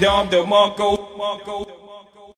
Dom DeMarco, Marco.